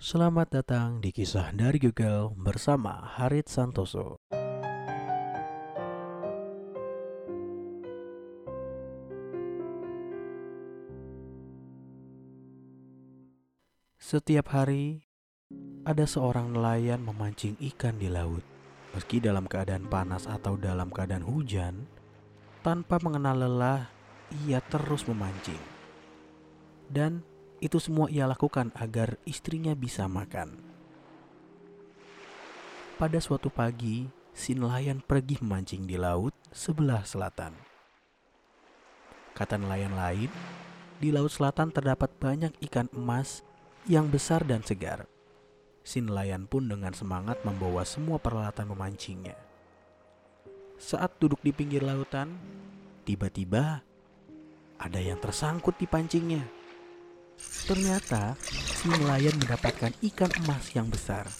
Selamat datang di kisah dari Google bersama Harit Santoso. Setiap hari, ada seorang nelayan memancing ikan di laut. Meski dalam keadaan panas atau dalam keadaan hujan, tanpa mengenal lelah, ia terus memancing. Dan itu semua ia lakukan agar istrinya bisa makan. Pada suatu pagi, si nelayan pergi memancing di laut sebelah selatan. Kata nelayan lain, di laut selatan terdapat banyak ikan emas yang besar dan segar. Si nelayan pun dengan semangat membawa semua peralatan memancingnya. Saat duduk di pinggir lautan, tiba-tiba ada yang tersangkut di pancingnya. Ternyata si nelayan mendapatkan ikan emas yang besar.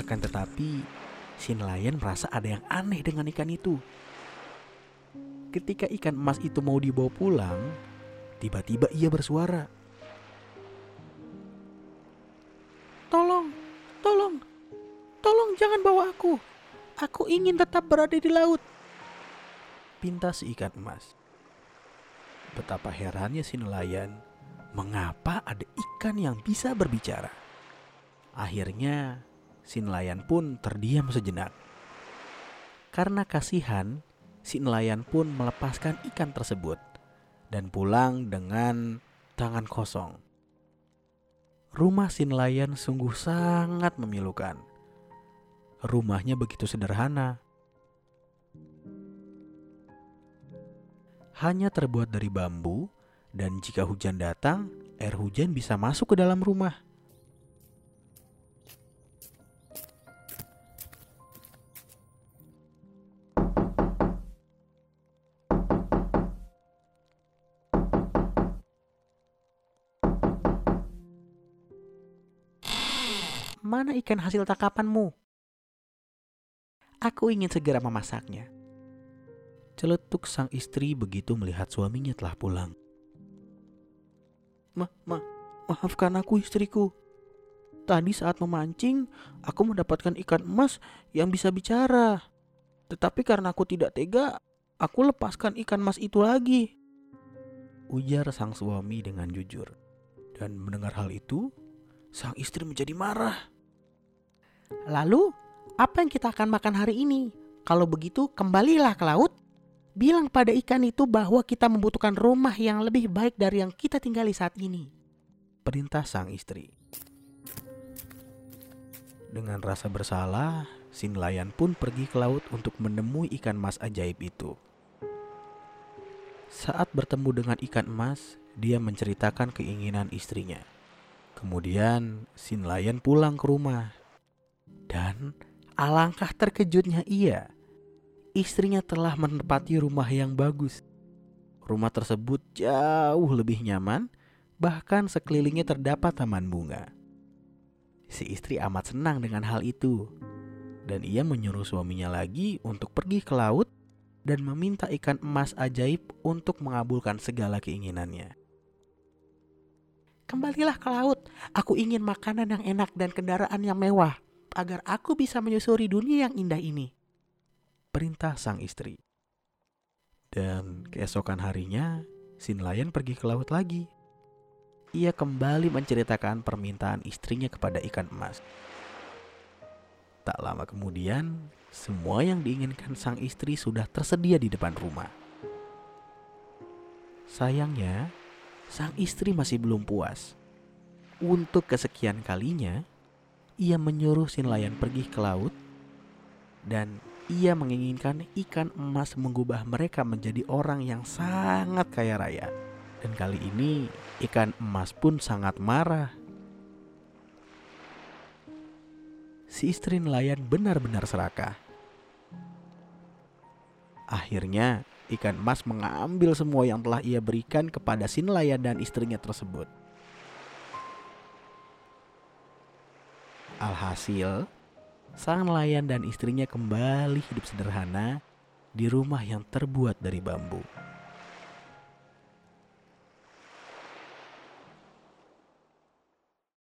Akan tetapi, si nelayan merasa ada yang aneh dengan ikan itu. Ketika ikan emas itu mau dibawa pulang, tiba-tiba ia bersuara. Tolong, tolong, tolong jangan bawa aku. Aku ingin tetap berada di laut. Pinta si ikan emas. Betapa herannya si nelayan, mengapa ada ikan yang bisa berbicara. Akhirnya, si nelayan pun terdiam sejenak. Karena kasihan, si nelayan pun melepaskan ikan tersebut dan pulang dengan tangan kosong. Rumah si nelayan sungguh sangat memilukan. Rumahnya begitu sederhana. Hanya terbuat dari bambu dan jika hujan datang, air hujan bisa masuk ke dalam rumah. Mana ikan hasil tangkapanmu? Aku ingin segera memasaknya. Celetuk sang istri begitu melihat suaminya telah pulang. Ma, ma, maafkan aku istriku. Tadi saat memancing, aku mendapatkan ikan emas yang bisa bicara. Tetapi karena aku tidak tega, aku lepaskan ikan emas itu lagi. Ujar sang suami dengan jujur. Dan mendengar hal itu, sang istri menjadi marah. Lalu, apa yang kita akan makan hari ini? Kalau begitu, kembalilah ke laut. Bilang pada ikan itu bahwa kita membutuhkan rumah yang lebih baik dari yang kita tinggali saat ini. Perintah sang istri. Dengan rasa bersalah, si nelayan pun pergi ke laut untuk menemui ikan emas ajaib itu. Saat bertemu dengan ikan emas, dia menceritakan keinginan istrinya. Kemudian si nelayan pulang ke rumah dan alangkah terkejutnya ia. Istrinya telah menempati rumah yang bagus. Rumah tersebut jauh lebih nyaman, bahkan sekelilingnya terdapat taman bunga. Si istri amat senang dengan hal itu, dan ia menyuruh suaminya lagi untuk pergi ke laut dan meminta ikan emas ajaib untuk mengabulkan segala keinginannya. Kembalilah ke laut. Aku ingin makanan yang enak dan kendaraan yang mewah agar aku bisa menyusuri dunia yang indah ini. Perintah sang istri. Dan keesokan harinya, si nelayan pergi ke laut lagi. Ia kembali menceritakan permintaan istrinya kepada ikan emas. Tak lama kemudian, semua yang diinginkan sang istri sudah tersedia di depan rumah. Sayangnya, sang istri masih belum puas. Untuk kesekian kalinya, ia menyuruh si nelayan pergi ke laut dan ia menginginkan ikan emas mengubah mereka menjadi orang yang sangat kaya raya. Dan kali ini ikan emas pun sangat marah. Si istri nelayan benar-benar serakah. Akhirnya ikan emas mengambil semua yang telah ia berikan kepada si nelayan dan istrinya tersebut. Alhasil, sang nelayan dan istrinya kembali hidup sederhana di rumah yang terbuat dari bambu.